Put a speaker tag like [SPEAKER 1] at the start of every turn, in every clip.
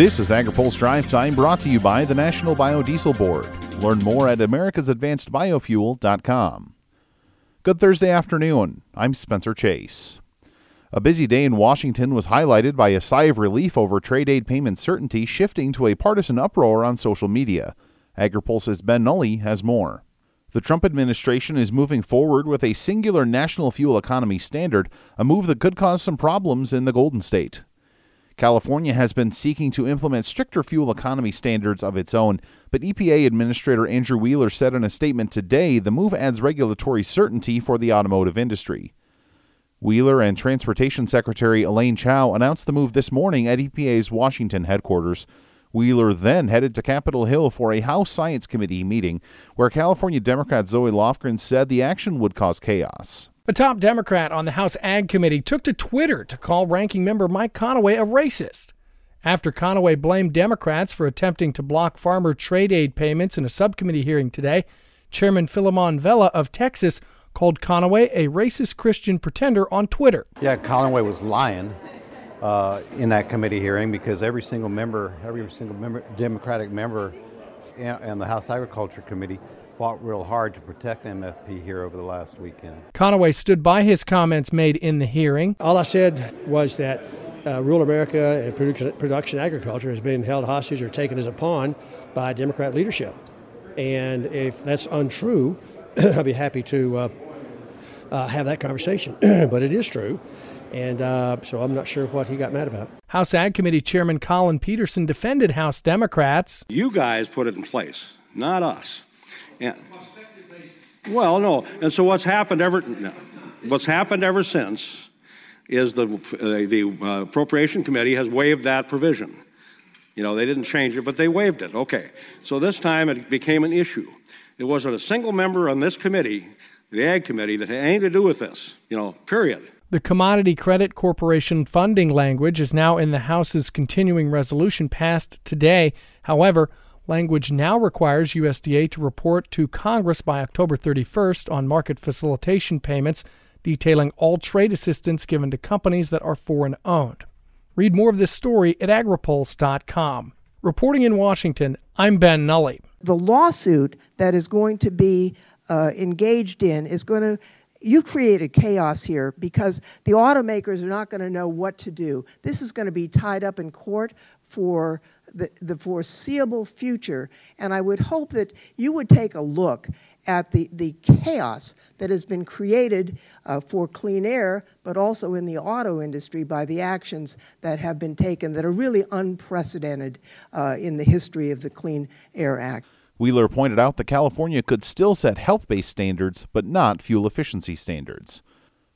[SPEAKER 1] This is AgriPulse Drive Time brought to you by the National Biodiesel Board. Learn more at americasadvancedbiofuel.com. Good Thursday afternoon. I'm Spencer Chase. A busy day in Washington was highlighted by a sigh of relief over trade aid payment certainty shifting to a partisan uproar on social media. AgriPulse's Ben Nuelle has more. The Trump administration is moving forward with a singular national fuel economy standard, a move that could cause some problems in the Golden State. California has been seeking to implement stricter fuel economy standards of its own, but EPA Administrator Andrew Wheeler said in a statement today the move adds regulatory certainty for the automotive industry. Wheeler and Transportation Secretary Elaine Chao announced the move this morning at EPA's Washington headquarters. Wheeler then headed to Capitol Hill for a House Science Committee meeting where California Democrat Zoe Lofgren said the action would cause chaos.
[SPEAKER 2] A top Democrat on the House Ag Committee took to Twitter to call ranking member Mike Conaway a racist. After Conaway blamed Democrats for attempting to block farmer trade aid payments in a subcommittee hearing today, Chairman Filemon Vela of Texas called Conaway a racist Christian pretender on Twitter.
[SPEAKER 3] Yeah, Conaway was lying uh, in that committee hearing because every single member, every single member, Democratic member and the House Agriculture Committee fought real hard to protect MFP here over the last weekend.
[SPEAKER 2] Conaway stood by his comments made in the hearing.
[SPEAKER 4] All I said was that uh, rural America and production, production agriculture has been held hostage or taken as a pawn by Democrat leadership. And if that's untrue, I'd be happy to uh, uh, have that conversation. but it is true. And uh, so I'm not sure what he got mad about.
[SPEAKER 2] House Ag Committee Chairman Collin Peterson defended House Democrats.
[SPEAKER 5] You guys put it in place, not us. And, well, no. And so what's happened ever, what's happened ever since is the, uh, the uh, Appropriation Committee has waived that provision. You know, they didn't change it, but they waived it. Okay. So this time it became an issue. There wasn't a single member on this committee, the Ag Committee, that had anything to do with this, you know, period.
[SPEAKER 2] The Commodity Credit Corporation funding language is now in the House's continuing resolution passed today. However, language now requires USDA to report to Congress by October 31st on market facilitation payments, detailing all trade assistance given to companies that are foreign owned. Read more of this story at agripulse.com. Reporting in Washington, I'm Ben Nuelle
[SPEAKER 6] the lawsuit that is going to be uh, engaged in is going to you created chaos here because the automakers are not going to know what to do. This is going to be tied up in court for the, the foreseeable future. And I would hope that you would take a look at the, the chaos that has been created uh, for clean air, but also in the auto industry by the actions that have been taken that are really unprecedented uh, in the history of the Clean Air Act.
[SPEAKER 1] Wheeler pointed out that California could still set health based standards, but not fuel efficiency standards.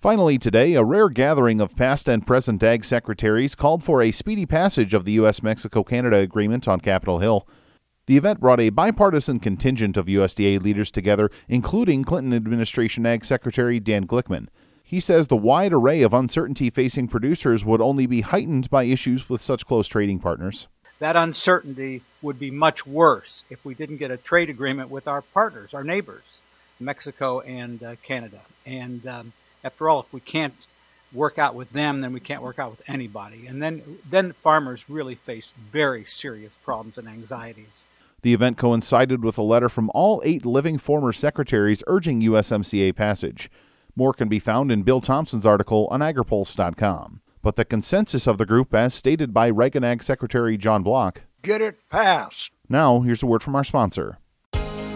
[SPEAKER 1] Finally, today, a rare gathering of past and present ag secretaries called for a speedy passage of the U.S. Mexico Canada agreement on Capitol Hill. The event brought a bipartisan contingent of USDA leaders together, including Clinton administration Ag Secretary Dan Glickman. He says the wide array of uncertainty facing producers would only be heightened by issues with such close trading partners.
[SPEAKER 7] That uncertainty would be much worse if we didn't get a trade agreement with our partners, our neighbors, Mexico and uh, Canada. And um, after all, if we can't work out with them, then we can't work out with anybody. And then, then farmers really face very serious problems and anxieties.
[SPEAKER 1] The event coincided with a letter from all eight living former secretaries urging USMCA passage. More can be found in Bill Tomson's article on agripulse.com. But the consensus of the group, as stated by Reagan Ag Secretary John Block,
[SPEAKER 8] get it passed.
[SPEAKER 1] Now, here's a word from our sponsor.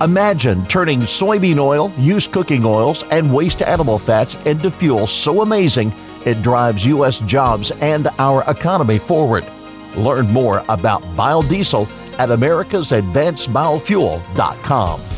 [SPEAKER 9] Imagine turning soybean oil, used cooking oils, and waste animal fats into fuel so amazing it drives U.S. jobs and our economy forward. Learn more about biodiesel at americasadvancedbiofuel.com.